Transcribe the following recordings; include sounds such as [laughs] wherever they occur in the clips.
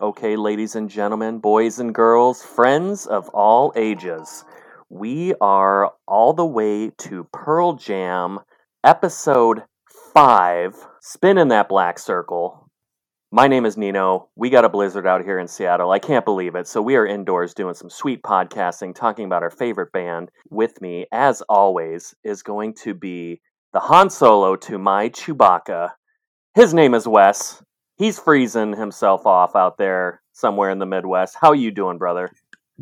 Okay, ladies and gentlemen, boys and girls, friends of all ages, we are all the way to Pearl Jam, episode 5, spin in that black circle. My name is Nino. We got a blizzard out here in Seattle. I can't believe it. So we are indoors doing some sweet podcasting, talking about our favorite band. With me, as always, is going to be the Han Solo to my Chewbacca. His name is Wes. He's freezing himself off out there somewhere in the Midwest. How you doing, brother?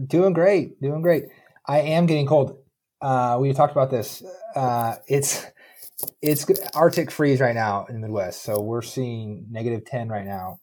Doing great, doing great. I am getting cold. Uh, we talked about this. Uh, it's it's Arctic freeze right now in the Midwest, so we're seeing negative ten right now.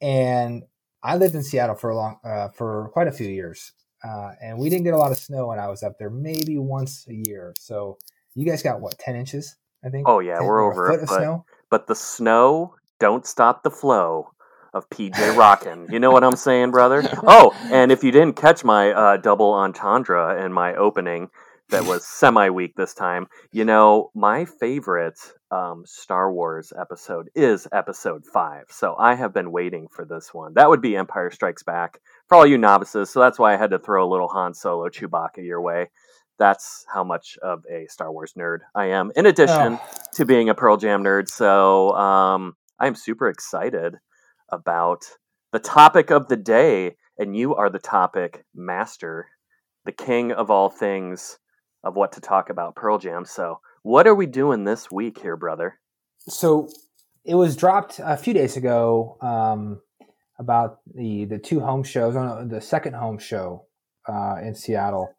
And I lived in Seattle for a long, uh, for quite a few years, uh, and we didn't get a lot of snow when I was up there. Maybe once a year. So you guys got what ten inches? I think. Oh yeah, 10, we're over it. But, but the snow don't stop the flow of PJ Rockin'. You know what I'm saying, brother? Oh, and if you didn't catch my uh, double entendre in my opening, that was semi weak this time. You know, my favorite um, Star Wars episode is episode five. So I have been waiting for this one. That would be Empire Strikes Back for all you novices. So that's why I had to throw a little Han Solo Chewbacca your way. That's how much of a Star Wars nerd I am, in addition oh. to being a Pearl Jam nerd. So um, I'm super excited about the topic of the day, and you are the topic master, the king of all things of what to talk about Pearl Jam. So, what are we doing this week here, brother? So, it was dropped a few days ago um, about the the two home shows on the second home show uh, in Seattle.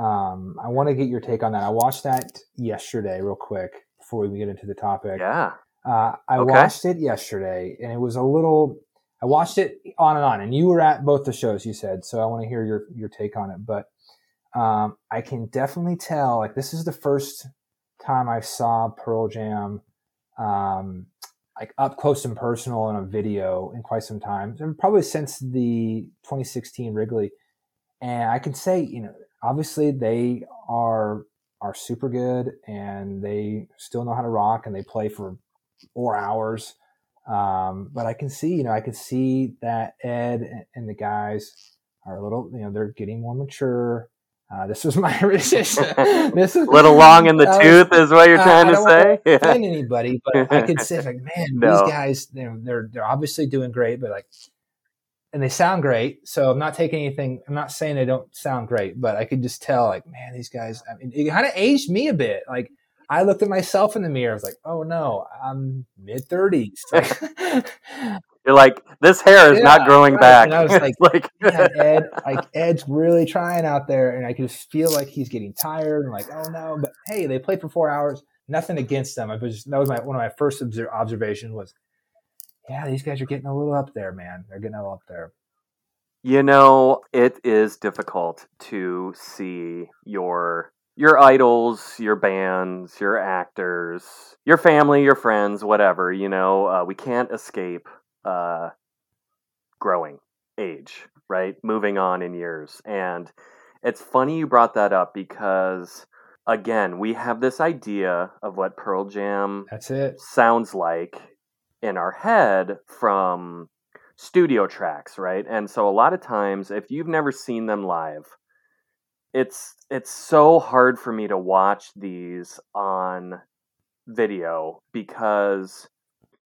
Um, I want to get your take on that. I watched that yesterday, real quick, before we get into the topic. Yeah. Uh, I okay. watched it yesterday, and it was a little. I watched it on and on, and you were at both the shows. You said so. I want to hear your your take on it, but um, I can definitely tell. Like this is the first time I saw Pearl Jam, um, like up close and personal in a video in quite some time, and probably since the 2016 Wrigley. And I can say, you know, obviously they are are super good, and they still know how to rock, and they play for four hours. Um, but I can see, you know, I can see that Ed and the guys are a little, you know, they're getting more mature. Uh, this was my [laughs] [laughs] this is a little long in the uh, tooth, is what you're trying to say. [laughs] Yeah. anybody, but I could say like, man, no. these guys, they're, they're they're obviously doing great, but like, and they sound great. So I'm not taking anything. I'm not saying they don't sound great, but I could just tell, like, man, these guys. I mean, it kind of aged me a bit. Like I looked at myself in the mirror. I was like, oh no, I'm mid 30s. [laughs] You're like, this hair is yeah, not growing right. back. And I was like, [laughs] like [laughs] Ed, like Ed's really trying out there, and I could just feel like he's getting tired. And like, oh no, but hey, they played for four hours. Nothing against them. I was just, that was my one of my first observations was, yeah, these guys are getting a little up there, man. They're getting a little up there. You know, it is difficult to see your your idols, your bands, your actors, your family, your friends, whatever, you know, uh, we can't escape uh, growing age, right? Moving on in years. And it's funny you brought that up because, again, we have this idea of what Pearl Jam That's it. sounds like in our head from studio tracks, right? And so a lot of times, if you've never seen them live, it's it's so hard for me to watch these on video because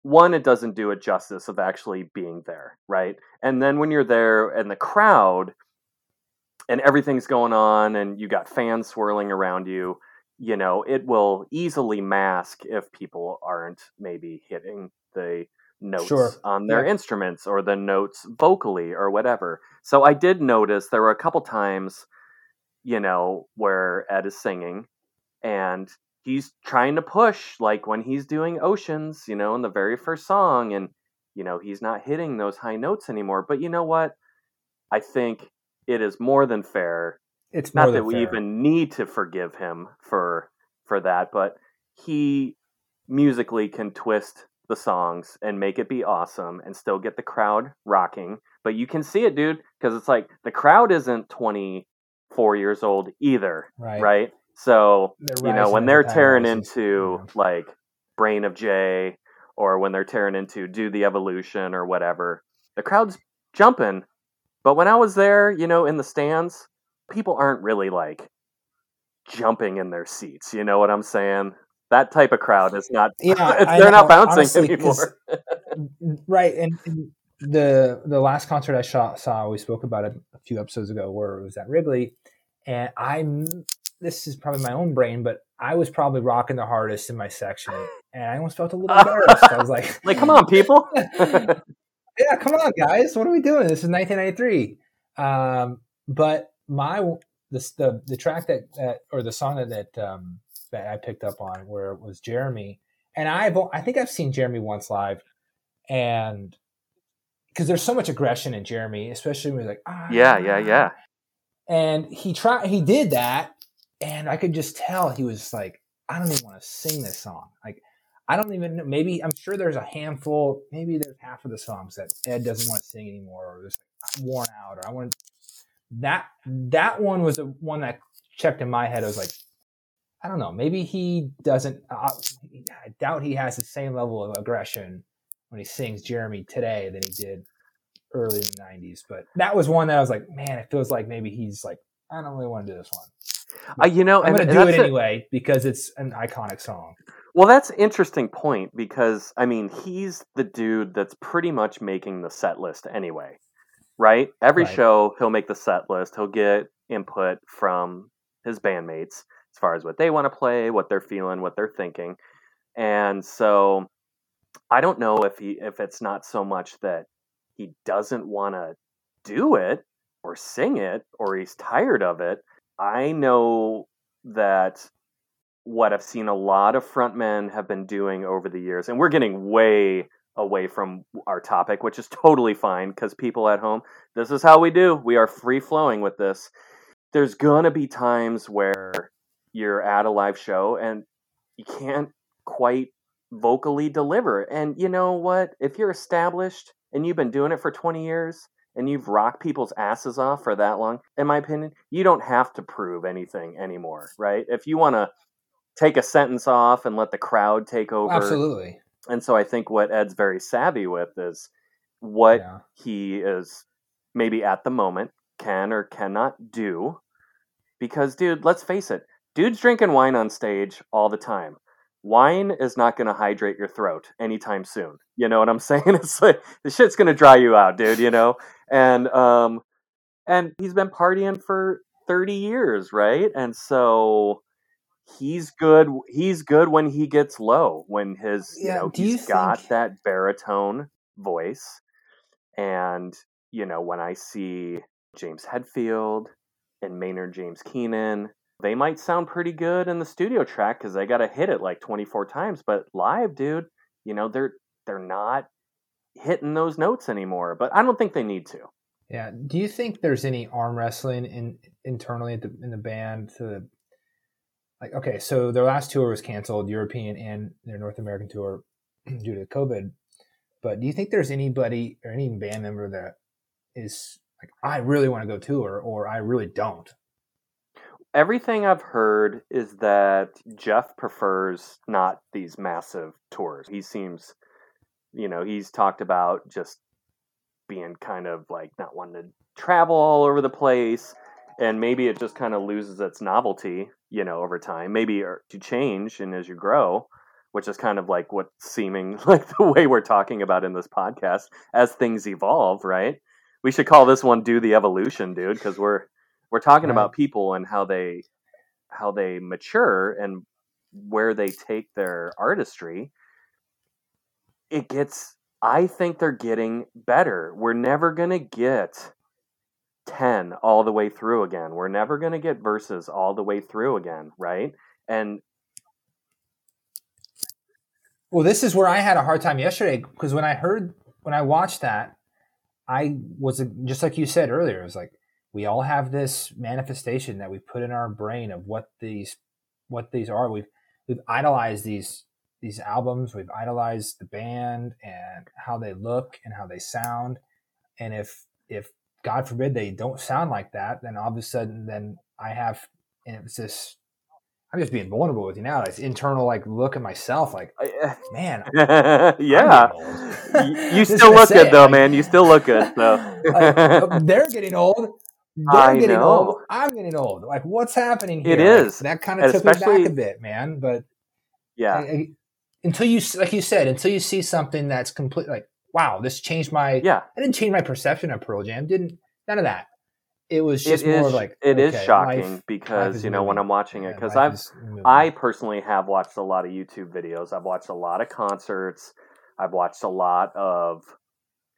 one it doesn't do it justice of actually being there right and then when you're there and the crowd and everything's going on and you got fans swirling around you you know it will easily mask if people aren't maybe hitting the notes sure. on their yeah. instruments or the notes vocally or whatever so i did notice there were a couple times you know, where Ed is singing and he's trying to push like when he's doing Oceans, you know, in the very first song and you know, he's not hitting those high notes anymore. But you know what? I think it is more than fair. It's not that we fair. even need to forgive him for for that, but he musically can twist the songs and make it be awesome and still get the crowd rocking. But you can see it, dude, because it's like the crowd isn't 20 four years old either. Right. Right. So you know when they're tearing into yeah. like Brain of J or when they're tearing into Do the Evolution or whatever, the crowd's jumping. But when I was there, you know, in the stands, people aren't really like jumping in their seats. You know what I'm saying? That type of crowd is not. Yeah, [laughs] they're not bouncing honestly, [laughs] anymore. right, and, and, the the last concert I saw, saw, we spoke about it a few episodes ago, where it was at Wrigley, and I this is probably my own brain, but I was probably rocking the hardest in my section, and I almost felt a little embarrassed. I was like, [laughs] "Like, come on, people! [laughs] yeah, come on, guys! What are we doing? This is 1993." Um, but my the, the the track that, that or the song that that, um, that I picked up on where it was Jeremy, and I've I think I've seen Jeremy once live, and because there's so much aggression in Jeremy, especially when he's like, ah, yeah, yeah, yeah, and he tried, he did that, and I could just tell he was like, I don't even want to sing this song. Like, I don't even know. Maybe I'm sure there's a handful. Maybe there's half of the songs that Ed doesn't want to sing anymore, or just like worn out, or I want that. That one was the one that checked in my head. I was like, I don't know. Maybe he doesn't. Uh, I doubt he has the same level of aggression when he sings Jeremy today than he did early in the '90s. But that was one that I was like, man, it feels like maybe he's like, I don't really want to do this one. Uh, you know, I'm going to do it anyway a, because it's an iconic song. Well, that's interesting point because I mean he's the dude that's pretty much making the set list anyway, right? Every right. show he'll make the set list. He'll get input from his bandmates as far as what they want to play, what they're feeling, what they're thinking, and so I don't know if he if it's not so much that he doesn't want to do it or sing it or he's tired of it I know that what I've seen a lot of frontmen have been doing over the years, and we're getting way away from our topic, which is totally fine because people at home, this is how we do. We are free flowing with this. There's gonna be times where you're at a live show and you can't quite vocally deliver. And you know what? If you're established and you've been doing it for 20 years, and you've rocked people's asses off for that long, in my opinion, you don't have to prove anything anymore, right? If you want to take a sentence off and let the crowd take over. Absolutely. And so I think what Ed's very savvy with is what yeah. he is maybe at the moment can or cannot do. Because, dude, let's face it, dude's drinking wine on stage all the time wine is not going to hydrate your throat anytime soon. You know what I'm [laughs] saying? It's like the shit's going to dry you out, dude. You know, and um, and he's been partying for 30 years, right? And so he's good. He's good when he gets low, when his yeah, you know he's you got think... that baritone voice, and you know when I see James Hetfield and Maynard James Keenan they might sound pretty good in the studio track because they got to hit it like 24 times but live dude you know they're they're not hitting those notes anymore but i don't think they need to. Yeah do you think there's any arm wrestling in internally the, in the band to like okay so their last tour was canceled european and their north american tour [clears throat] due to covid but do you think there's anybody or any band member that is like i really want to go tour or i really don't everything I've heard is that Jeff prefers not these massive tours. He seems, you know, he's talked about just being kind of like not wanting to travel all over the place. And maybe it just kind of loses its novelty, you know, over time. Maybe er, you change and as you grow, which is kind of like what's seeming [laughs] like the way we're talking about in this podcast as things evolve, right? We should call this one "Do the Evolution," dude, because we're we're talking right. about people and how they how they mature and where they take their artistry. It gets I think they're getting better. We're never going to get 10 all the way through again. We're never going to get verses all the way through again, right? And well, this is where I had a hard time yesterday because when I heard when I watched that, I was just like you said earlier. It was like we all have this manifestation that we put in our brain of what these what these are. We've we've idolized these these albums. We've idolized the band and how they look and how they sound. And if if God forbid they don't sound like that, then all of a sudden then I have and it's this I'm just being vulnerable with you now. This internal like look at myself, like man, [laughs] yeah. you [laughs] still look good though, like, man. You still look good. So [laughs] like, they're getting old. They're I getting know. old. I'm getting old. Like what's happening here? It is like, that kind of took me back a bit, man. But yeah, I, until you like you said, until you see something that's complete, like wow, this changed my yeah. I didn't change my perception of Pearl Jam. Didn't none of that it was just it more is, like it okay, is shocking life, because life you know when I'm watching it because I've I personally have watched a lot of YouTube videos. I've watched a lot of concerts. I've watched a lot of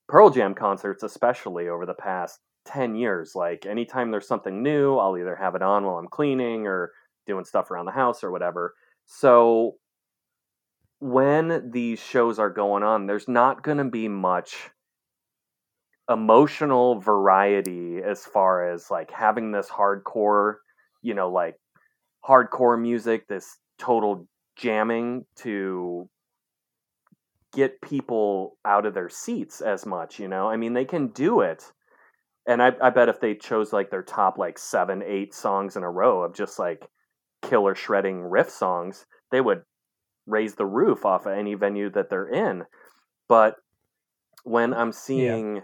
Pearl Jam concerts, especially over the past ten years. Like anytime there's something new, I'll either have it on while I'm cleaning or doing stuff around the house or whatever. So when these shows are going on, there's not going to be much emotional variety as far as like having this hardcore, you know, like hardcore music, this total jamming to get people out of their seats as much, you know? I mean, they can do it. And I, I bet if they chose like their top like seven, eight songs in a row of just like killer shredding riff songs, they would raise the roof off of any venue that they're in. But when I'm seeing yeah.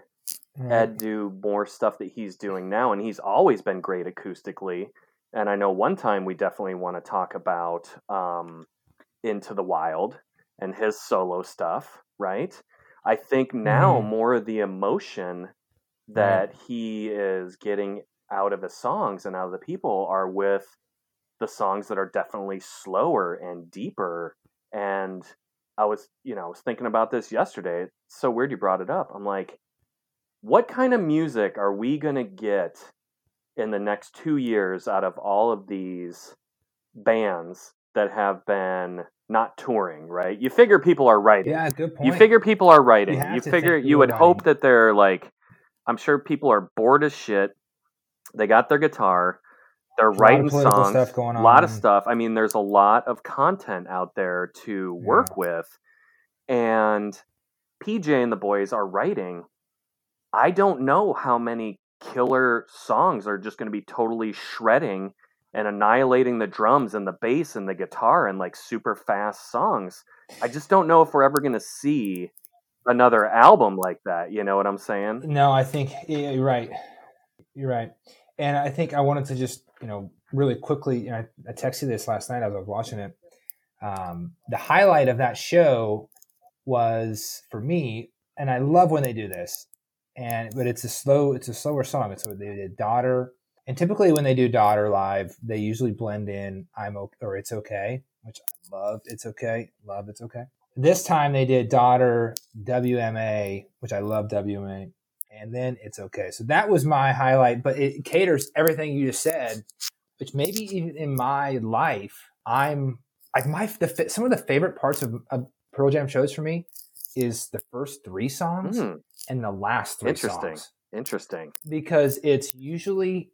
Mm-hmm. Ed do more stuff that he's doing now, and he's always been great acoustically. And I know one time we definitely want to talk about um, Into the Wild and his solo stuff, right? I think now mm-hmm. more of the emotion that mm-hmm. he is getting out of his songs and out of the people are with the songs that are definitely slower and deeper. And I was, you know, I was thinking about this yesterday. It's so weird you brought it up. I'm like, what kind of music are we going to get in the next two years out of all of these bands that have been not touring, right? You figure people are writing. Yeah, good point. You figure people are writing. You, you figure you would writing. hope that they're like, I'm sure people are bored as shit. They got their guitar. They're writing songs. a lot of stuff. I mean, there's a lot of content out there to work yeah. with. And PJ and the boys are writing I don't know how many killer songs are just going to be totally shredding and annihilating the drums and the bass and the guitar and like super fast songs. I just don't know if we're ever going to see another album like that. You know what I'm saying? No, I think yeah, you're right. You're right. And I think I wanted to just, you know, really quickly, you know, I, I texted this last night as I was watching it. Um, the highlight of that show was for me, and I love when they do this and but it's a slow it's a slower song. It's what they did daughter, and typically when they do daughter live, they usually blend in I'm okay or it's okay, which I love. It's okay, love it's okay. This time they did daughter WMA, which I love WMA, and then it's okay. So that was my highlight, but it caters everything you just said, which maybe even in my life, I'm like my the some of the favorite parts of, of Pearl Jam shows for me is the first three songs mm. and the last three Interesting. songs. Interesting. Interesting. Because it's usually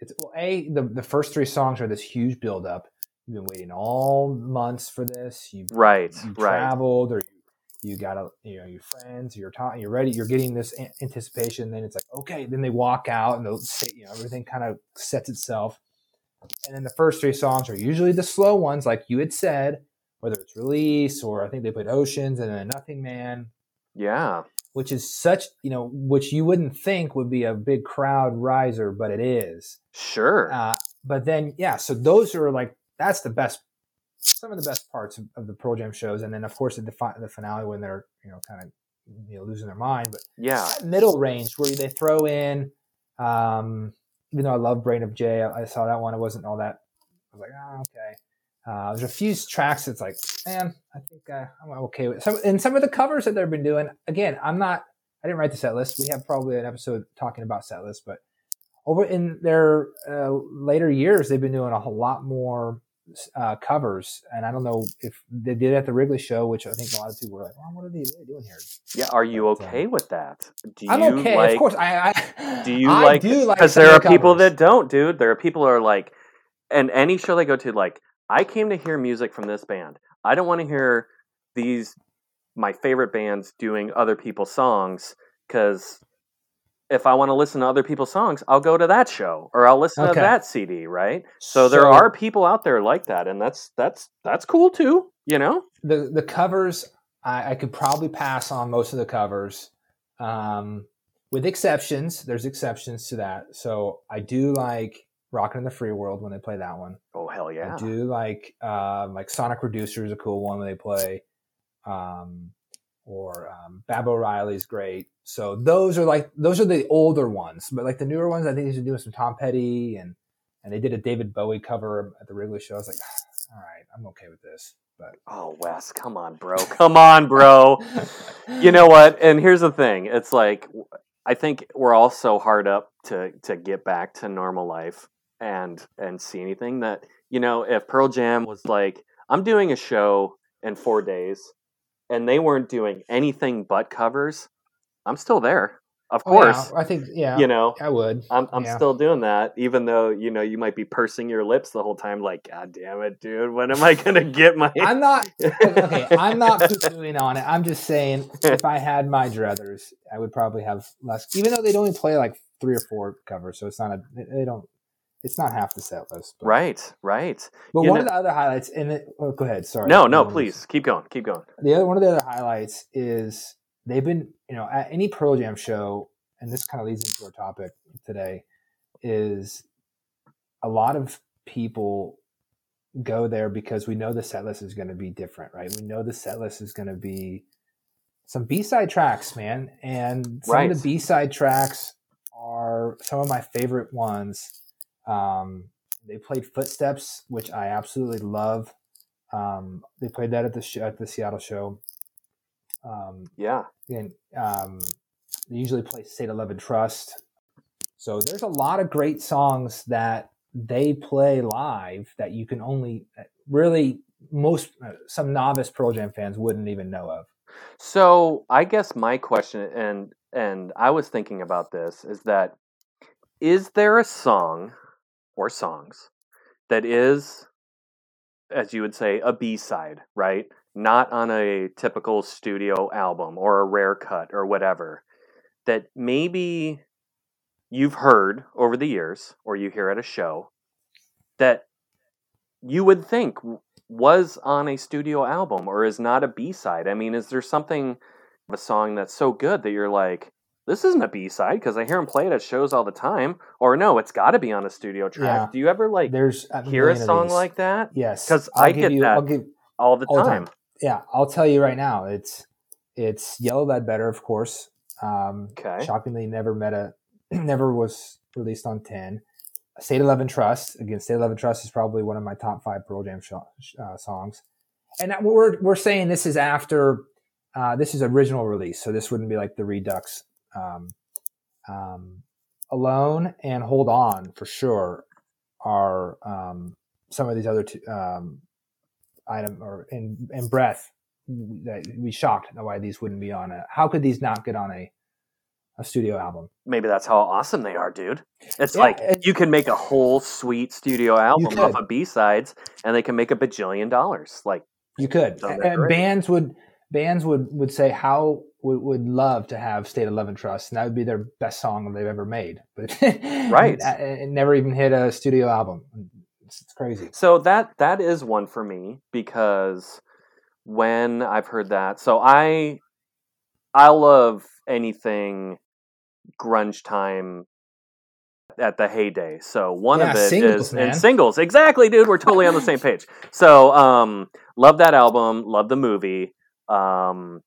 it's well, a the, the first three songs are this huge buildup. You've been waiting all months for this. You've right, you right. traveled or you, you got a you know your friends. You're talking. You're ready. You're getting this anticipation. Then it's like okay. Then they walk out and they'll say you know everything kind of sets itself. And then the first three songs are usually the slow ones, like you had said whether it's release or I think they played Oceans and then Nothing Man. Yeah. Which is such, you know, which you wouldn't think would be a big crowd riser, but it is. Sure. Uh, but then, yeah, so those are like, that's the best, some of the best parts of, of the Pearl Jam shows. And then, of course, the, the finale when they're, you know, kind of, you know, losing their mind. But yeah, middle range where they throw in, um, even though I love Brain of J, I, I saw that one. It wasn't all that. I was like, oh, okay. Uh, there's a few tracks that's like, man, I think uh, I'm okay with some. And some of the covers that they've been doing. Again, I'm not. I didn't write the set list. We have probably an episode talking about set list, but over in their uh, later years, they've been doing a whole lot more uh, covers. And I don't know if they did at the Wrigley show, which I think a lot of people were like, well, "What are they doing here?" Yeah, are you but, okay uh, with that? Do I'm okay. Like, of course, I. I do [laughs] you I like? Because like there are people that don't, dude. There are people who are like, and any show they go to, like I came to hear music from this band. I don't want to hear these my favorite bands doing other people's songs because if I want to listen to other people's songs, I'll go to that show or I'll listen Okay. to that CD, right? So, there are people out there like that, and that's that's that's cool too. You know? the the covers. I, I could probably pass on most of the covers, um, with exceptions. There's exceptions to that. So I do like "Rockin' in the Free World" when they play that one. Oh hell yeah! I do like um, like Sonic Reducer is a cool one when they play, um, or um, Baba O'Riley's great. So those are like those are the older ones, but like the newer ones, I think he's doing some Tom Petty and and they did a David Bowie cover at the Wrigley show. I was like, all right, I'm okay with this. But Oh Wes, come on, bro, [laughs] come on, bro. you know what? And here's the thing: it's like I think we're all so hard up to to get back to normal life and and see anything that you know. If Pearl Jam was like, I'm doing a show in four days, and they weren't doing anything but covers, I'm still there. Of Oh, yeah, course, I think yeah, you know. I would. I'm I'm Yeah. still doing that, even though you know you might be pursing your lips the whole time, like, God damn it, dude, when am I [laughs] gonna get my? I'm not [laughs] okay. I'm not poo-pooing on it. I'm just saying, if I had my druthers, I would probably have less. Even though they only play like three or four covers, so it's not a. They don't. It's not half the set list. But, right, right. But You one know- of the other highlights, and it, oh, go ahead. Sorry. No, no, please keep going, keep going. The other one of the other highlights is they've been, you know, at any Pearl Jam show, and this kind of leads into our topic today, is a lot of people go there because we know the set list is going to be different, right? We know the set list is going to be some B side tracks, man, and some Right. of the B side tracks are some of my favorite ones. Um, they played Footsteps, which I absolutely love. Um, they played that at the sh- at the Seattle show. Um, Yeah, and um, they usually play State of Love and Trust. So there's a lot of great songs that they play live that you can only really most uh, some novice Pearl Jam fans wouldn't even know of. So I guess my question, and and I was thinking about this, is that is there a song or songs that is, as you would say, a B side, right? Not on a typical studio album or a rare cut or whatever, that maybe you've heard over the years or you hear at a show that you would think was on a studio album or is not a B-side. I mean, is there something a song that's so good that you're like, this isn't a B-side because I hear them play it at shows all the time, or no, it's got to be on a studio track. Yeah. Do you ever like There's hear a song like that? yes 'cause I'll I give get you, that. I'll give All the all the time. time. yeah I'll tell you right now it's it's Yellow Ledbetter of course. Um, Okay. Shockingly, never met a [clears throat] never was released on ten. State of Love and Trust again. State of Love and Trust is probably one of my top five Pearl Jam sh- uh, songs. And that- we're we're saying this is after uh, this is original release, so this wouldn't be like the Redux. Um, um, Alone and Hold On for sure are um, some of these other two um, item or in in Breath that we shocked why these wouldn't be on a. How could these not get on a a studio album? Maybe that's how awesome they are, dude. It's Yeah, like it- you can make a whole sweet studio album off of B-sides and they can make a bajillion dollars. Like, You could. So they're and bands would bands would would say how would, would love to have State of Love and Trust, and that would be their best song they've ever made. But [laughs] Right. it, it never even hit a studio album. It's, it's crazy. So that that is one for me because when I've heard that, so I I love anything grunge time at the heyday. So one Yeah, of it singles, is man. and singles. Exactly, dude. We're totally on the same page. So um love that album, love the movie. Um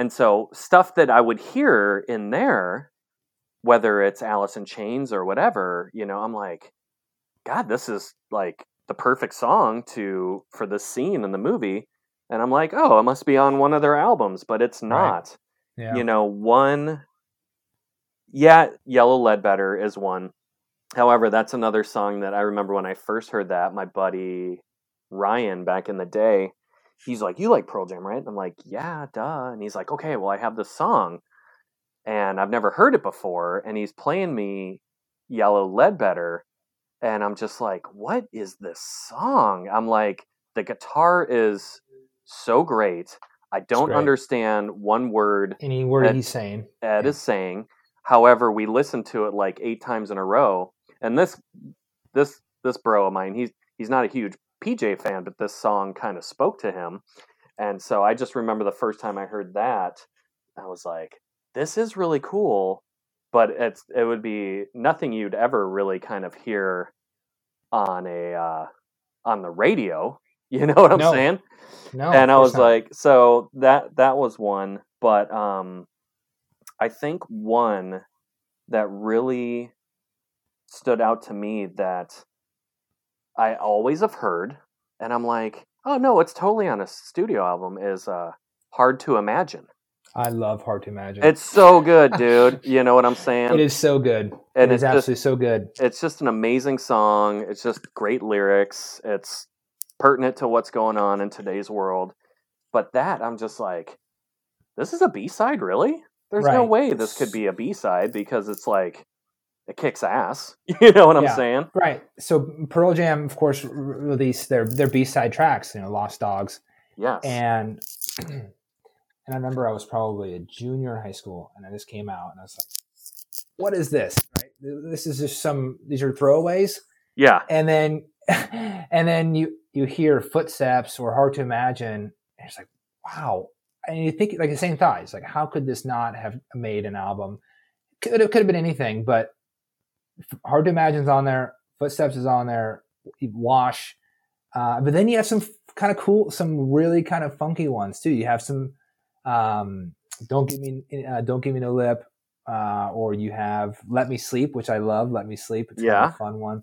and so stuff that I would hear in there whether it's Alice in Chains or whatever, you know, I'm like God, this is like the perfect song to for this scene in the movie. And I'm like, oh, it must be on one of their albums, but it's not. Yeah. You know, one yeah, Yellow Ledbetter is one. However, that's another song that I remember when I first heard that, my buddy Ryan back in the day, he's like, You like Pearl Jam, right? I'm like, Yeah, duh. And he's like, Okay, well I have this song and I've never heard it before, and he's playing me Yellow Ledbetter and I'm just like, what is this song? I'm like, the guitar is so great. I don't great. understand one word Any word Ed- he's saying. Ed Yeah. is saying. However, we listened to it like eight times in a row, and this this this bro of mine, he's he's not a huge PJ fan, but this song kind of spoke to him, and so I just remember the first time I heard that, I was like, "This is really cool," but it's it would be nothing you'd ever really kind of hear on a uh, on the radio. [laughs] You know what I'm No. saying? No, and I was not. like, so that that was one, but um, I think one that really stood out to me that I always have heard, and I'm like, oh no, it's totally on a studio album. Is uh, "Hard to Imagine." I love Hard to Imagine. It's so good, dude. [laughs] You know what I'm saying? it is so good. and it it's is just so good. it's just an amazing song. It's just great lyrics. It's pertinent to what's going on in today's world. But that I'm just like, this is a B side, really? There's no way this could be a B side because it's like it kicks ass. [laughs] You know what I'm Yeah. saying? Right. So Pearl Jam, of course, released their their B side tracks, you know, Lost Dogs, Yes. and [clears throat] and I remember I was probably a junior in high school, and then this came out, and I was like, "What is this? Right? This is just some. These are throwaways." yeah. And then [laughs] and then you you hear footsteps or hard to imagine, and it's like, wow. And you think like the same thoughts, like, how could this not have made an album? Could have, could have been anything, but hard to imagine's on there. Footsteps is on there. Wash, uh, but then you have some kind of cool, some really kind of funky ones too. You have some um, don't give me uh, don't give me no lip, uh, or you have let me sleep, which I love. Let me sleep. It's kind of Yeah. a fun one.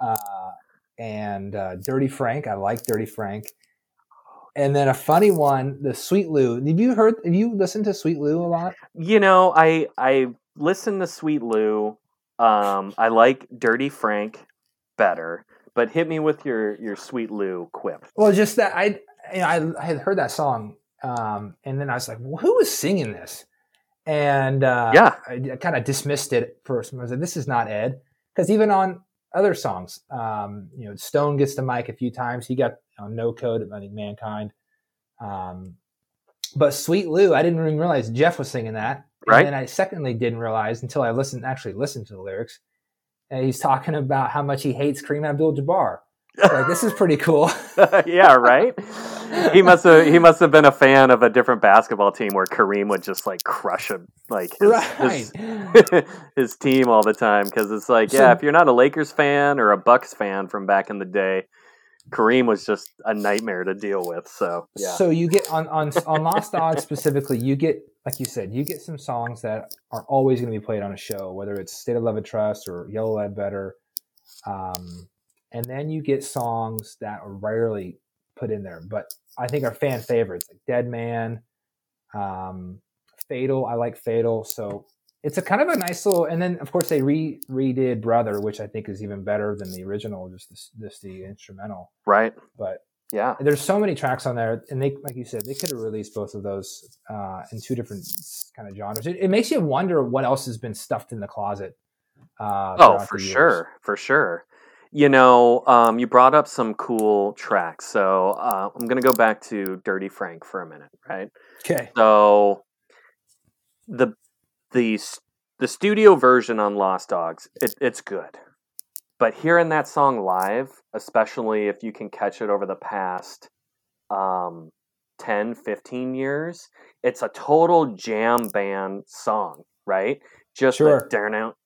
Uh, and uh, Dirty Frank, I like Dirty Frank. And then a funny one, the Sweet Lou. Have you heard? Have you listened to Sweet Lou a lot? You know, I I listen to Sweet Lou. Um, I like Dirty Frank better, but hit me with your your Sweet Lou quip. Well, just that I, you know, I, I had heard that song, um, and then I was like, well, "Who was singing this?" And uh, Yeah. I, I kind of dismissed it first. I was like, "This is not Ed," because even on other songs, um, you know, Stone gets the mic a few times. He got on No Code, I think Mankind. Um, but Sweet Lou, I didn't even realize Jeff was singing that. Right. And then I secondly didn't realize until I listened, actually listened to the lyrics. And he's talking about how much he hates Kareem Abdul-Jabbar. Like this is pretty cool. [laughs] yeah, right. He must have he must have been a fan of a different basketball team where Kareem would just like crush him like his, right. his, [laughs] his team all the time because it's like yeah, if you're not a Lakers fan or a Bucks fan from back in the day, Kareem was just a nightmare to deal with. So yeah, So you get on on on Lost Dogs specifically, you get like you said, you get some songs that are always going to be played on a show, whether it's State of Love and Trust or Yellow Ledbetter, um, and then you get songs that are rarely put in there, but I think are fan favorites like Dead Man, um, Fatal. I like Fatal, so it's a kind of a nice little. And then of course they re redid Brother, which I think is even better than the original, just this, just the instrumental, right, but yeah, there's so many tracks on there and they like you said they could have released both of those uh, in two different kind of genres it, it makes you wonder what else has been stuffed in the closet uh, oh for sure, for sure. You know, um, you brought up some cool tracks, so uh, I'm gonna go back to Dirty Frank for a minute, right? okay So the the the studio version on Lost Dogs, it, it's good. But hearing that song live, especially if you can catch it over the past um, 10, 15 years, it's a total jam band song, right? Just sure. like down out,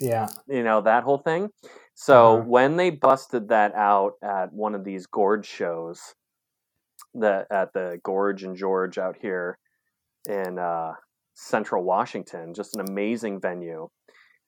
yeah, you know that whole thing. So uh-huh. when they busted that out at one of these gorge shows, the at the gorge and George out here, in uh, central washington just an amazing venue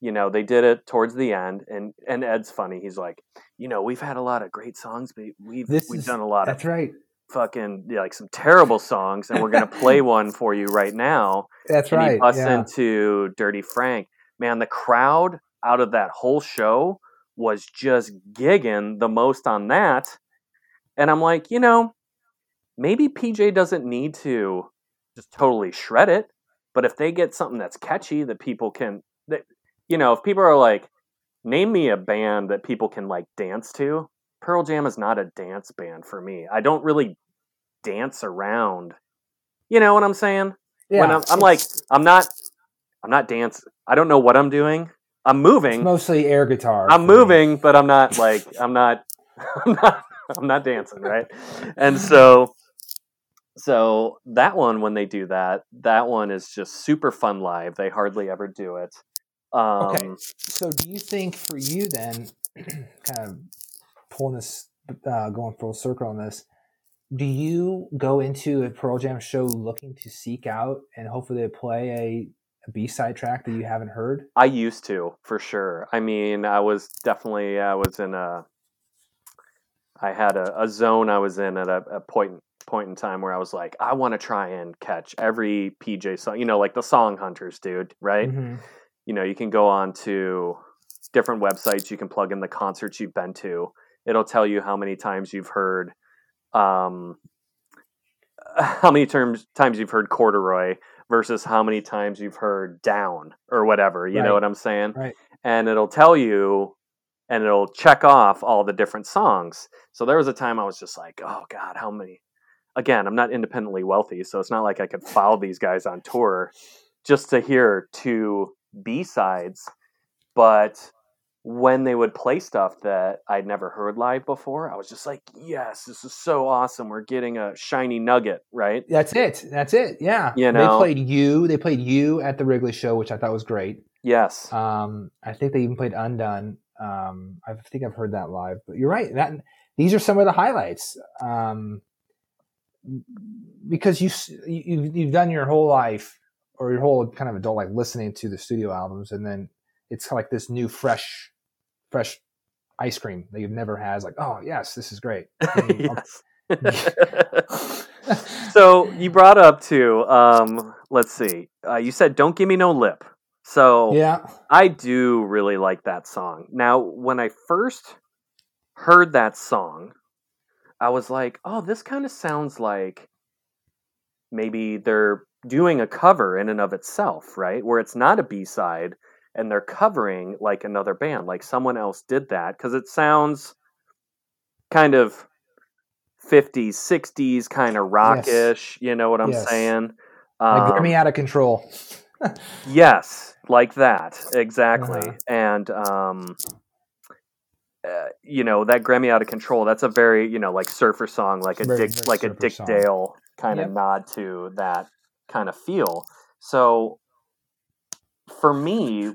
you know they did it towards the end and and ed's funny he's like you know we've had a lot of great songs but we've This we've is- done a lot of that's right fucking like some terrible songs and we're gonna play [laughs] one for you right now that's and he right busts yeah. into Dirty Frank. Man, the crowd out of that whole show was just gigging the most on that. And I'm like, you know, maybe PJ doesn't need to just totally shred it, but if they get something that's catchy that people can, that you know, if people are like, name me a band that people can like dance to, Pearl Jam is not a dance band for me. I don't really dance around. You know what I'm saying? Yeah, when I'm, I'm like, I'm not, I'm not dancing. I don't know what I'm doing. I'm moving. It's mostly air guitar. I'm moving, me. but I'm not like I'm not, [laughs] I'm not, I'm not dancing, right? And so, so that one when they do that, that one is just super fun live. They hardly ever do it. Um, okay. So do you think for you then, [clears throat] kind of pulling this, uh, going full circle on this, do you go into a Pearl Jam show looking to seek out and hopefully they play a, a B side track that you haven't heard? I used to, for sure. I mean, I was definitely I was in a I had a, a zone I was in at a, a point point in time where I was like, I want to try and catch every PJ song, you know, like the Song Hunters, dude, right? Mm-hmm. You know, you can go on to different websites, you can plug in the concerts you've been to. It'll tell you how many times you've heard um, [laughs] how many terms times you've heard corduroy versus how many times you've heard down or whatever. You right. know what I'm saying? Right. And it'll tell you and it'll check off all the different songs. So there was a time I was just like, oh God, how many? Again, I'm not independently wealthy, so it's not like I could follow these guys on tour just to hear two B sides. But when they would play stuff that I'd never heard live before, I was just like, yes, this is so awesome. We're getting a shiny nugget, right? That's it. That's it. Yeah. You know, they played you. They played you at the Wrigley show, which I thought was great. Yes. Um, I think they even played Undone. Um, I think I've heard that live, but you're right. That these are some of the highlights. Um, because you, you you've done your whole life or your whole kind of adult life listening to the studio albums, and then it's kind of like this new fresh fresh ice cream that you've never had. It's like, oh yes, this is great. [laughs] [laughs] so you brought up too. Um, let's see. Uh, you said "Don't Give Me No Lip." So yeah, I do really like that song. Now, when I first heard that song, I was like, "Oh, this kind of sounds like maybe they're doing a cover in and of itself, right? Where it's not a B side, and they're covering like another band, like someone else did that because it sounds kind of 50s, 60s, kind of rockish. Yes. You know what I'm yes. saying? Um, like, get me out of control. [laughs] yes, like that exactly. Uh-huh. And um, uh, you know that Gremmie out of control. That's a very you know like surfer song, like a very, Dick, very like a Dick song. Dale kind yep. of nod to that kind of feel. So for me,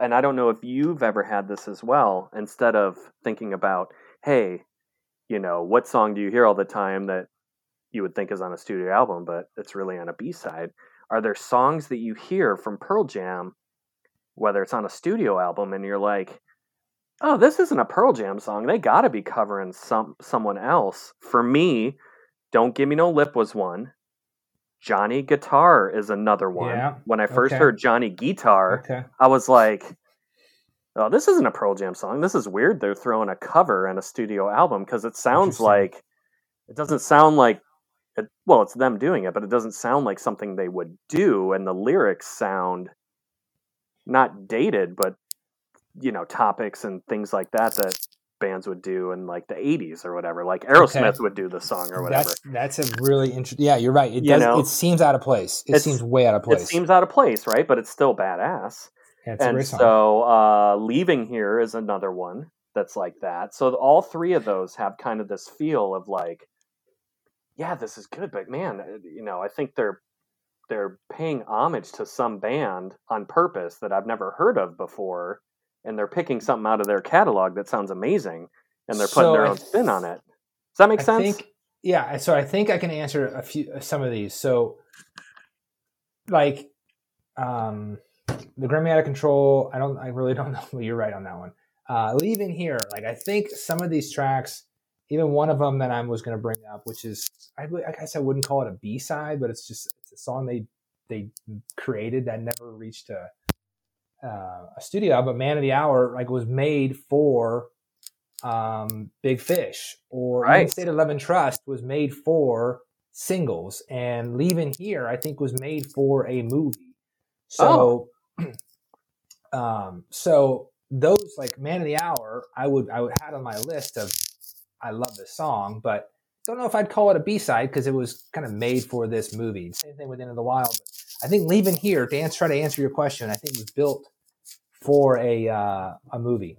and I don't know if you've ever had this as well, instead of thinking about, hey, you know, what song do you hear all the time that you would think is on a studio album, but it's really on a B side? Are there songs that you hear from Pearl Jam, whether it's on a studio album, and you're like, oh, this isn't a Pearl Jam song. They got to be covering some someone else. For me, "Don't Give Me No Lip" was one. Johnny Guitar is another one. Yeah. When I first okay. heard Johnny Guitar, okay. I was like, oh, this isn't a Pearl Jam song. This is weird. They're throwing a cover and a studio album because it sounds like it doesn't sound like it, well, it's them doing it, but it doesn't sound like something they would do. And the lyrics sound not dated, but you know, topics and things like that that bands would do in like the 80s or whatever like aerosmith okay. would do the song or whatever. that's, that's a really interesting yeah you're right it you does know? it seems out of place it seems way out of place. it seems out of place right but it's still badass. Yeah, and so uh, leaving here is another one that's like that. So all three of those have kind of this feel of like yeah this is good but man uh, you know i think they're they're paying homage to some band on purpose that i've never heard of before and they're picking something out of their catalog that sounds amazing and they're putting so their own spin on it. Does that make I sense? Think, yeah, so I think I can answer a few some of these. So like um the Gremmie out of control, I don't I really [laughs] don't know. You're right on that one. Uh leaving here, like I think some of these tracks, even one of them that I was going to bring up, which is I, I guess I wouldn't call it a B side, but it's just it's a song they they created that never reached a uh, a studio album, Man of the Hour, like was made for um, Big Fish, or right. State of Love and Trust was made for singles, and Leaving Here, I think, was made for a movie. So, oh. [clears throat] um, so those like Man of the Hour, I would I would had on my list of I love this song, but don't know if I'd call it a B side because it was kind of made for this movie. Same thing with Into the Wild. But I think Leaving Here to answer, try to answer your question, I think was built for a uh, a movie.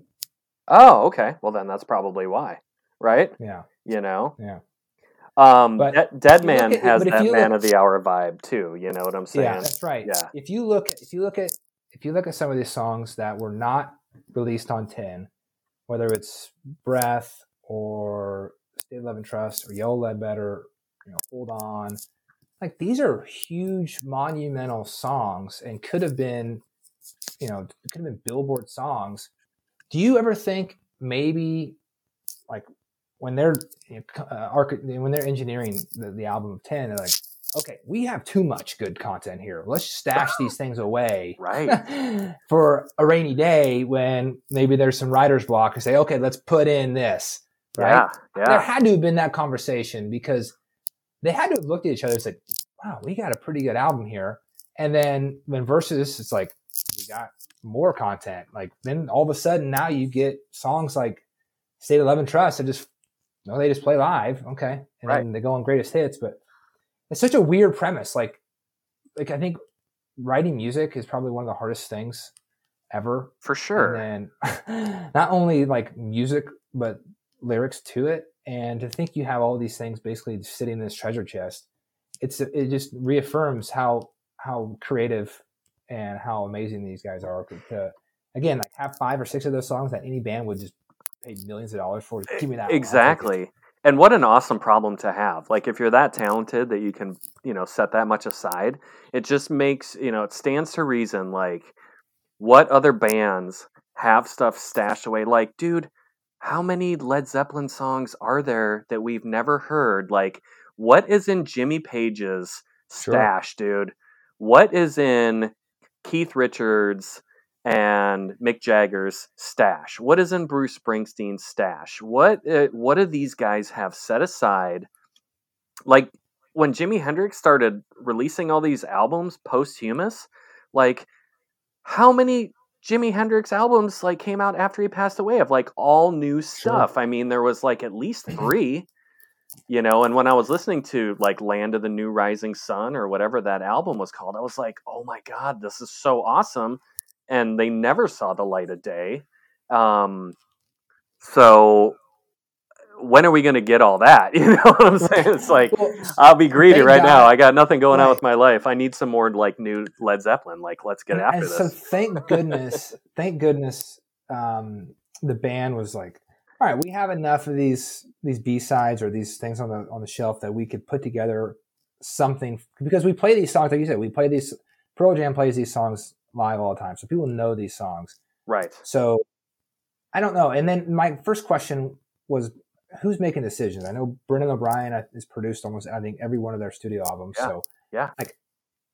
Oh, okay. Well, then that's probably why, right? Yeah. You know. Yeah. Um, but De- Dead Man at, has that Man look, of the Hour vibe too. You know what I'm saying? Yeah, that's right. Yeah. If you look, if you look at, if you look at some of these songs that were not released on Ten, whether it's Breath or State Love and Trust or Yellow Ledbetter, you know, Hold On, like these are huge monumental songs and could have been, you know, it could have been Billboard songs. Do you ever think maybe like when they're uh, when they're engineering the, the album of Ten they're like okay we have too much good content here let's stash [laughs] these things away right [laughs] for a rainy day when maybe there's some writer's block and say okay let's put in this right yeah, yeah. there had to have been that conversation because they had to have looked at each other and said wow we got a pretty good album here and then when versus it's like we got more content like then all of a sudden now you get songs like state of love and trust that just no, they just play live. Okay. And right. then they go on greatest hits, but it's such a weird premise. Like, like I think writing music is probably one of the hardest things ever. For sure. And then [laughs] not only like music, but lyrics to it. And to think you have all these things basically sitting in this treasure chest, it's, it just reaffirms how, how creative and how amazing these guys are to, again, like have five or six of those songs that any band would just pay millions of dollars for. Give me that. Exactly. And what an awesome problem to have. Like if you're that talented that you can, you know, set that much aside, it just makes, you know, it stands to reason like what other bands have stuff stashed away like dude, how many Led Zeppelin songs are there that we've never heard? Like what is in Jimmy Page's stash, sure. dude? What is in Keith Richards' and Mick Jagger's stash? What is in Bruce Springsteen's stash? What uh, what do these guys have set aside? Like when Jimi Hendrix started releasing all these albums posthumous, like how many Jimi Hendrix albums like came out after he passed away of like all new stuff? Sure. I mean, there was like at least [laughs] three. You know and when i was listening to like land of the new rising sun or whatever that album was called i was like oh my god this is so awesome and they never saw the light of day. Um, so when are we going to get all that? [laughs] You know what I'm saying? It's like I'll be greedy right God, now. I got nothing going right. on with my life. I need some more like new Led Zeppelin. Like let's get after and this. So thank goodness, thank goodness, um, the band was like, all right, we have enough of these these B sides or these things on the on the shelf that we could put together something because we play these songs like you said. We play these. Pearl Jam plays these songs live all the time, so people know these songs. Right. So I don't know. And then my first question was, who's making decisions? I know Brendan O'Brien uh, has produced almost I think every one of their studio albums. Yeah. So yeah, like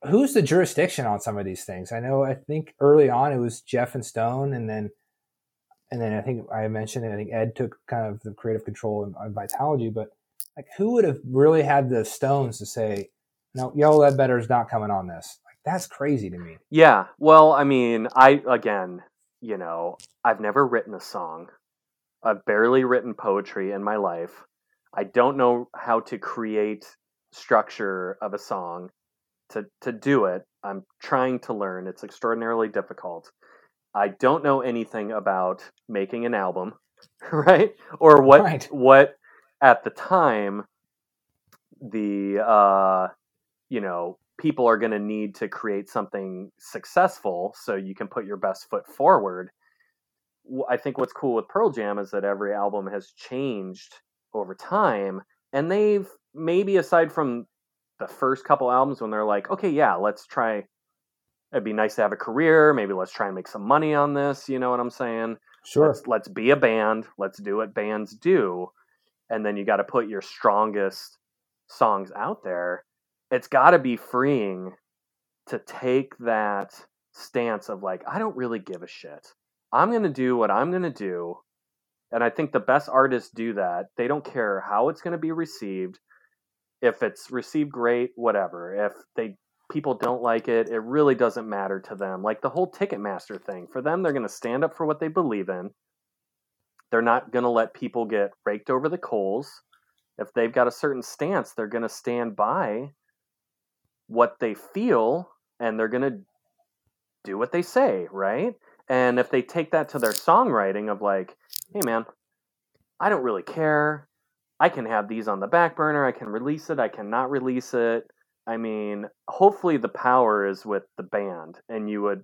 who's the jurisdiction on some of these things? I know I think early on it was Jeff and Stone, and then and then I think I mentioned it. I think Ed took kind of the creative control on Vitalogy, but like who would have really had the stones to say, no, Yellow Ledbetter is not coming on this? Like that's crazy to me. Yeah. Well, I mean, I again, you know, I've never written a song. I've barely written poetry in my life. I don't know how to create structure of a song. To to do it, I'm trying to learn. It's extraordinarily difficult. I don't know anything about making an album, [laughs] right? Or what right. what at the time the uh you know people are going to need to create something successful so you can put your best foot forward. I think what's cool with Pearl Jam is that every album has changed over time and they've maybe aside from the first couple albums when they're like, okay, yeah, let's try it'd be nice to have a career, maybe let's try and make some money on this, you know what I'm saying? Sure. Let's, let's be a band, let's do what bands do. And then you got to put your strongest songs out there it's got to be freeing to take that stance of like I don't really give a shit. I'm going to do what I'm going to do. And I think the best artists do that. They don't care how it's going to be received. If it's received great, whatever. If they people don't like it, it really doesn't matter to them. Like the whole Ticketmaster thing. For them, they're going to stand up for what they believe in. They're not going to let people get raked over the coals if they've got a certain stance, they're going to stand by what they feel and they're going to do what they say, right? And if they take that to their songwriting of like, hey man, I don't really care. I can have these on the back burner. I can release it. I cannot release it. I mean, hopefully the power is with the band, and you would.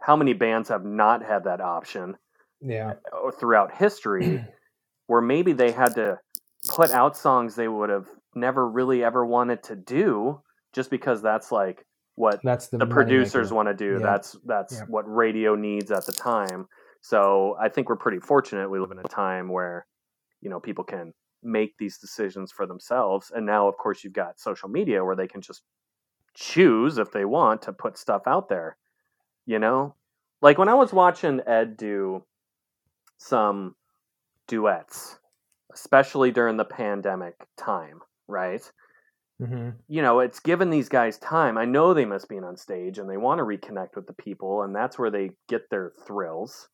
How many bands have not had that option? Yeah. Uh, throughout history, [clears throat] where maybe they had to put out songs they would have never really ever wanted to do, just because that's like what that's the, the producers want to do. Yeah. That's that's yeah. what radio needs at the time. So I think we're pretty fortunate. We live in a time where you know people can make these decisions for themselves, and now of course you've got social media where they can just choose if they want to put stuff out there. You know, like when I was watching Ed do some duets, especially during the pandemic time, right? Mm-hmm. You know, it's given these guys time. I know they must be on stage and they want to reconnect with the people, and that's where they get their thrills,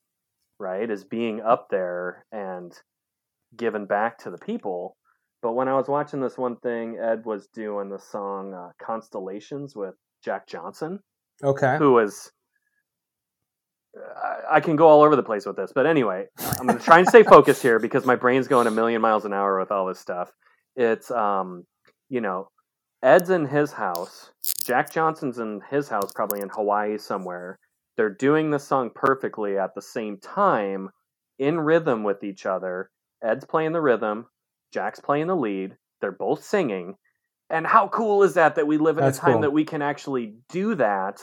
right? Is being up there and giving back to the people. But when I was watching this one thing, Ed was doing the song uh, "Constellations" with Jack Johnson. Okay, who was I can go all over the place with this, but anyway, I'm going to try and stay focused here [laughs] because my brain's going a million miles an hour with all this stuff. It's um, you know, Ed's in his house. Jack Johnson's in his house, probably in Hawaii somewhere. They're doing the song perfectly at the same time, in rhythm with each other. Ed's playing the rhythm, Jack's playing the lead. They're both singing. And how cool is that that we live in That's a time cool. that we can actually do that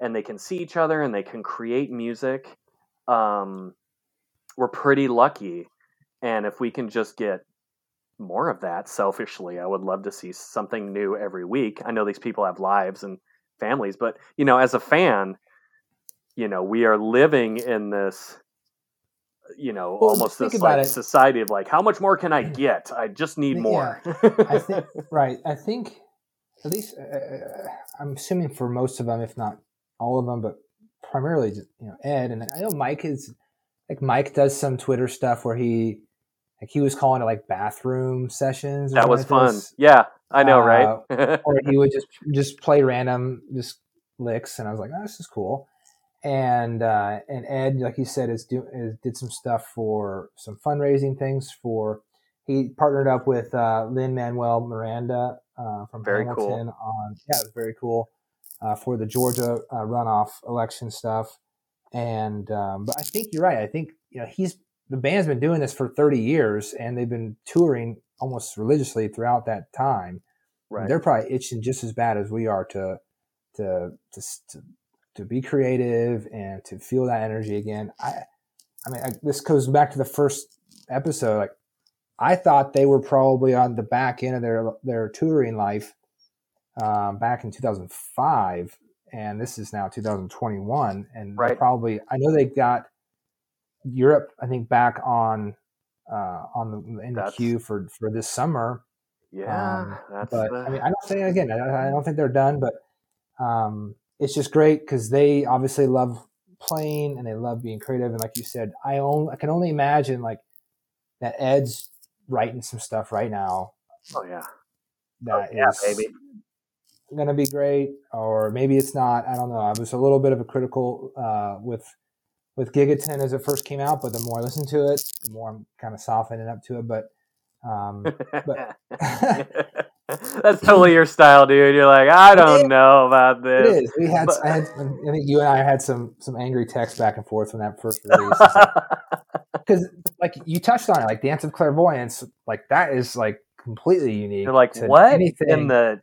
and they can see each other and they can create music? Um, we're pretty lucky. And if we can just get more of that selfishly. I would love to see something new every week. I know these people have lives and families, but you know, as a fan, you know, we are living in this you know, well, almost this like society of like, how much more can I get? I just need more. Yeah. [laughs] I think right. I think at least uh, uh, I'm assuming for most of them, if not all of them, but primarily you know Ed and I know Mike is like Mike does some Twitter stuff where he like he was calling it like bathroom sessions. That was fun. This. Yeah, I know, uh, right? or he would just just play random just licks, and I was like, oh, this is cool. And uh, and Ed, like you said, is do is, did some stuff for some fundraising things for. He partnered up with uh, Lin Manuel Miranda uh, from very Hamilton cool. on yeah, it was very cool uh, for the Georgia uh, runoff election stuff. And um, but I think you're right. I think you know he's the band's been doing this for 30 years and they've been touring almost religiously throughout that time. Right. They're probably itching just as bad as we are to, to, to, to, to be creative and to feel that energy again. I, I mean, I, this goes back to the first episode. Like, I thought they were probably on the back end of their their touring life um, back in 2005, and this is now 2021, and right. probably I know they got Europe, I think, back on uh, on the in the queue for for this summer. Yeah, um, but the... I mean, I don't say again. I, I, don't think they're done, but um, it's just great because they obviously love playing and they love being creative. And like you said, I own I can only imagine like that Ed's writing some stuff right now. Oh yeah, that oh, yeah, baby. Gonna be great, or maybe it's not. I don't know. I was a little bit of a critical uh, with with Gigaton as it first came out, but the more I listen to it, the more I'm kind of softening up to it. But, um, but [laughs] [laughs] [laughs] that's totally your style, dude. You're like, I don't know about this. It is. We had, but... I had, I think you and I had some some angry texts back and forth when that first release. Because, [laughs] like, you touched on it, like Dance of Clairvoyants, like that is like completely unique. You're like, what anything. in the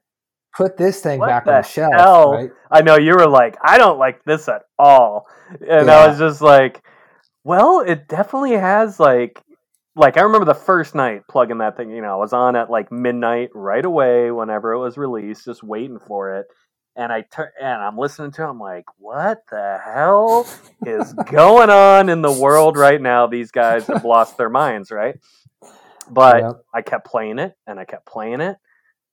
put this thing what back on the shelf. Hell? Right? I know you were like, I don't like this at all, and yeah. I was just like, well, it definitely has like, like I remember the first night plugging that thing. You know, I was on at like midnight right away whenever it was released, just waiting for it. And I turn and I'm listening to it. I'm like, what the hell is going on in the world right now? These guys have lost their minds, right? But yep. I kept playing it and I kept playing it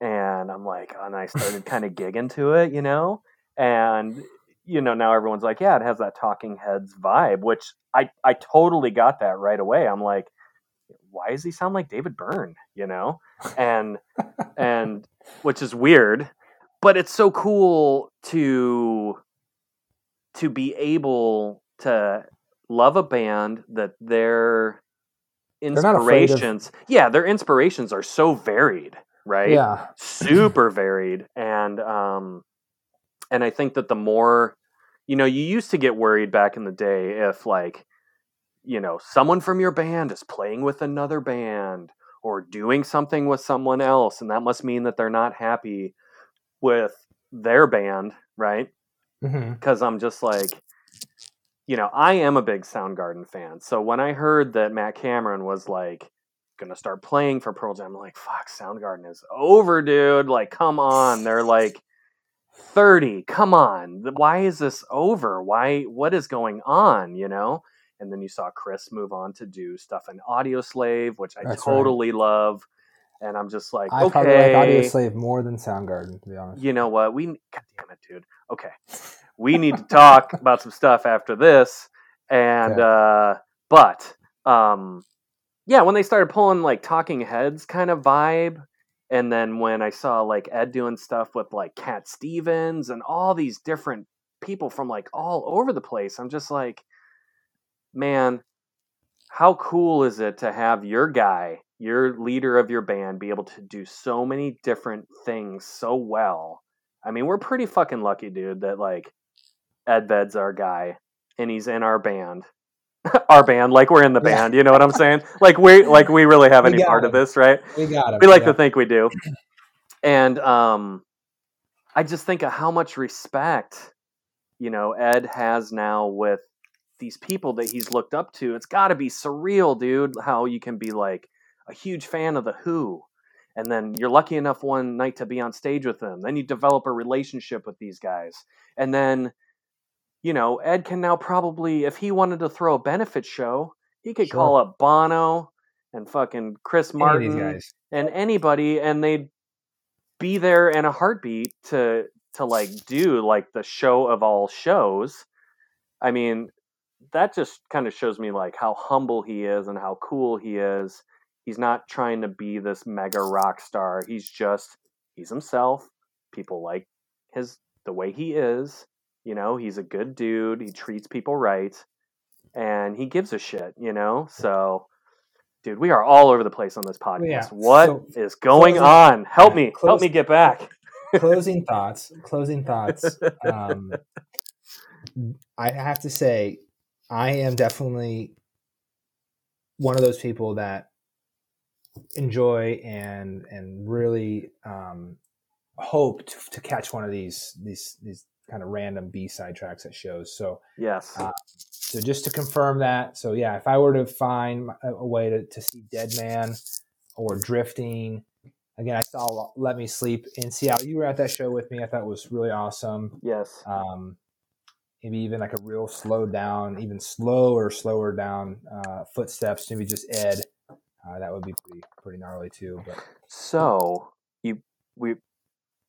and I'm like, and I started [laughs] kind of gigging to it, you know, and you know now everyone's like, yeah, it has that Talking Heads vibe, which I I totally got that right away. I'm like, why does he sound like David Byrne? You know, [laughs] and and [laughs] which is weird, but it's so cool to to be able to love a band that their inspirations, yeah, their inspirations are so varied, right? Yeah, super varied, and um, and I think that the more, you know, you used to get worried back in the day if like, you know, someone from your band is playing with another band or doing something with someone else, and that must mean that they're not happy with their band, right? Because mm-hmm. I'm just like, you know, I am a big Soundgarden fan. So when I heard that Matt Cameron was like gonna start playing for Pearl Jam, I'm like, fuck, Soundgarden is over, dude. Like, come on. They're like 30. Come on. Why is this over? Why what is going on? You know? And then you saw Chris move on to do stuff in Audioslave, which I That's totally right. love. And I'm just like, I okay. probably like Audioslave more than Soundgarden, to be honest. You know what? We God damn it, dude. Okay we need to talk [laughs] about some stuff after this. And uh, but um, yeah, when they started pulling like Talking Heads kind of vibe, and then when I saw like Ed doing stuff with like Cat Stevens and all these different people from like all over the place, I'm just like, man, how cool is it to have your guy, your leader of your band, be able to do so many different things so well? I mean, we're pretty fucking lucky, dude, that like Ed Ved's our guy, and he's in our band. [laughs] our band, like we're in the band. You know what I'm saying? Like we [laughs] like we really have any part him. of this, right? We got it. We like to think we do. And um, I just think of how much respect, you know, Ed has now with these people that he's looked up to. It's got to be surreal, dude. How you can be like a huge fan of the Who, and then you're lucky enough one night to be on stage with them. Then you develop a relationship with these guys, and then you know, Ed can now probably, if he wanted to throw a benefit show, he could sure. call up Bono and fucking Chris Martin and anybody, and they'd be there in a heartbeat to to like do like the show of all shows. I mean, that just kind of shows me like how humble he is and how cool he is. He's not trying to be this mega rock star. He's just he's himself. People like his the way he is you know, he's a good dude. He treats people right, and he gives a shit. You know, so dude, we are all over the place on this podcast. Yeah. What so, is going closing, on? Help me, close, [laughs] help me get back. closing thoughts. Closing [laughs] thoughts. Um, I have to say, I am definitely one of those people that enjoy and and really um, hope to, to catch one of these these these kind of random B side tracks at shows. So yes. Uh, so just to confirm that, so yeah, if I were to find a, way to, to see Dead Man or Drifting, again, I saw Let Me Sleep in Seattle. You were at that show with me. I thought it was really awesome. Yes. Um, maybe even like a real slow down, even slower, slower down uh, footsteps. Maybe just Ed. Uh, that would be pretty pretty gnarly too. But so you we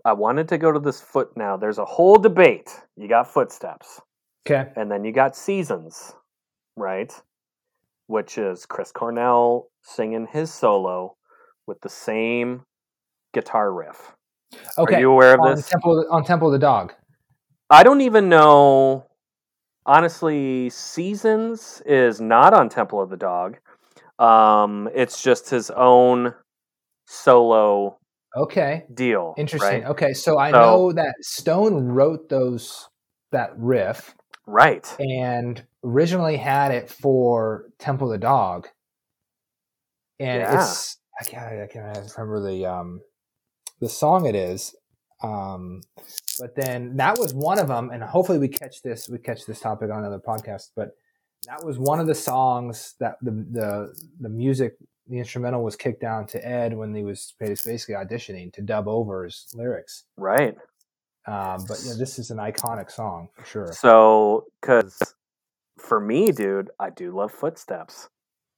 I wanted to go to this foot now. There's a whole debate. You got footsteps. Okay. And then you got seasons, right? Which is Chris Cornell singing his solo with the same guitar riff. Okay. Are you aware of on this? Temple, on Temple of the Dog. I don't even know. Honestly, Seasons is not on Temple of the Dog. Um, it's just his own solo Okay. Deal. Interesting. Right? Okay, so I so, know that Stone wrote those that riff. Right. And originally had it for Temple of the Dog. And yeah. it's I can't I can't remember the um the song it is. Um but then that was one of them and hopefully we catch this we catch this topic on another podcast but that was one of the songs that the the the music the instrumental was kicked down to Ed when he was basically auditioning to dub over his lyrics. Right. Um, but yeah, this is an iconic song for sure. So, because for me, dude, I do love Footsteps,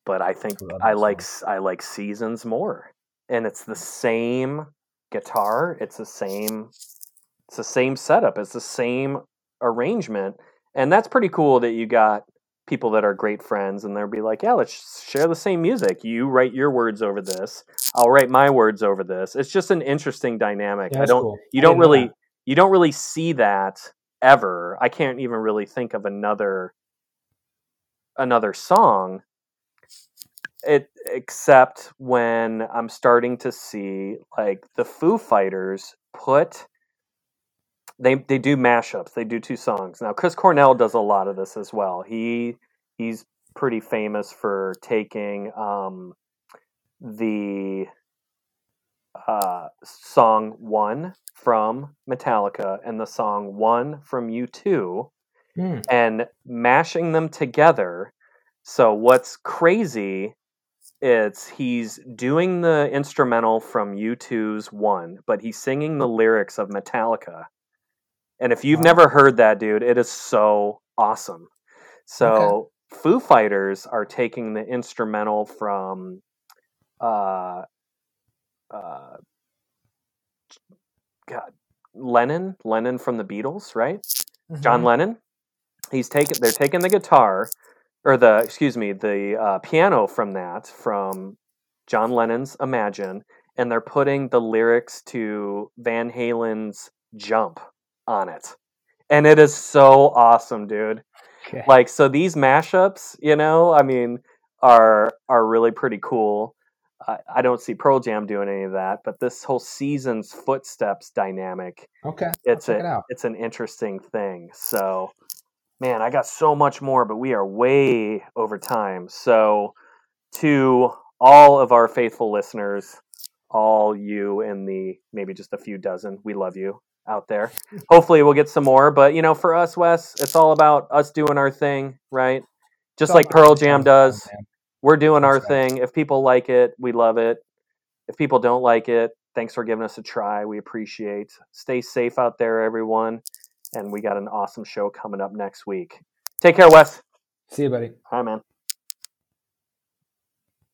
but I think I, I like I like Seasons more, and it's the same guitar. It's the same. It's the same setup. It's the same arrangement, and that's pretty cool that you got people that are great friends and they'll be like, yeah, let's share the same music. You write your words over this. I'll write my words over this. It's just an interesting dynamic. Yeah, I don't cool. you don't really that. you don't really see that ever. I can't even really think of another another song it except when I'm starting to see like the Foo Fighters put they they do mashups. They do two songs. Now Chris Cornell does a lot of this as well. He he's pretty famous for taking um, the uh, song one from Metallica and the song one from U2 Hmm. and mashing them together. So what's crazy is he's doing the instrumental from U2's one, but he's singing the lyrics of Metallica. And if you've Wow. never heard that, dude, it is so awesome. So Foo Fighters are taking the instrumental from uh uh God Lennon, Lennon from the Beatles, right? John Mhm. Lennon. He's taking they're taking the guitar or the excuse me, the uh, piano from that from John Lennon's Imagine and they're putting the lyrics to Van Halen's Jump on it. And it is so awesome, dude. Okay. Like so these mashups, you know, I mean are are really pretty cool. I, I don't see Pearl Jam doing any of that, but this whole season's footsteps dynamic okay. It's a it it's an interesting thing. So, man, I got so much more, but we are way over time. So, to all of our faithful listeners, all you and the maybe just a few dozen, we love you out there. [laughs] Hopefully, we'll get some more. But you know, for us, Wes, it's all about us doing our thing, right? Just like Pearl Jam does. We're doing our thing. If people like it, we love it. If people don't like it, thanks for giving us a try. We appreciate. Stay safe out there, everyone. And we got an awesome show coming up next week. Take care, Wes. See you, buddy. Hi, man.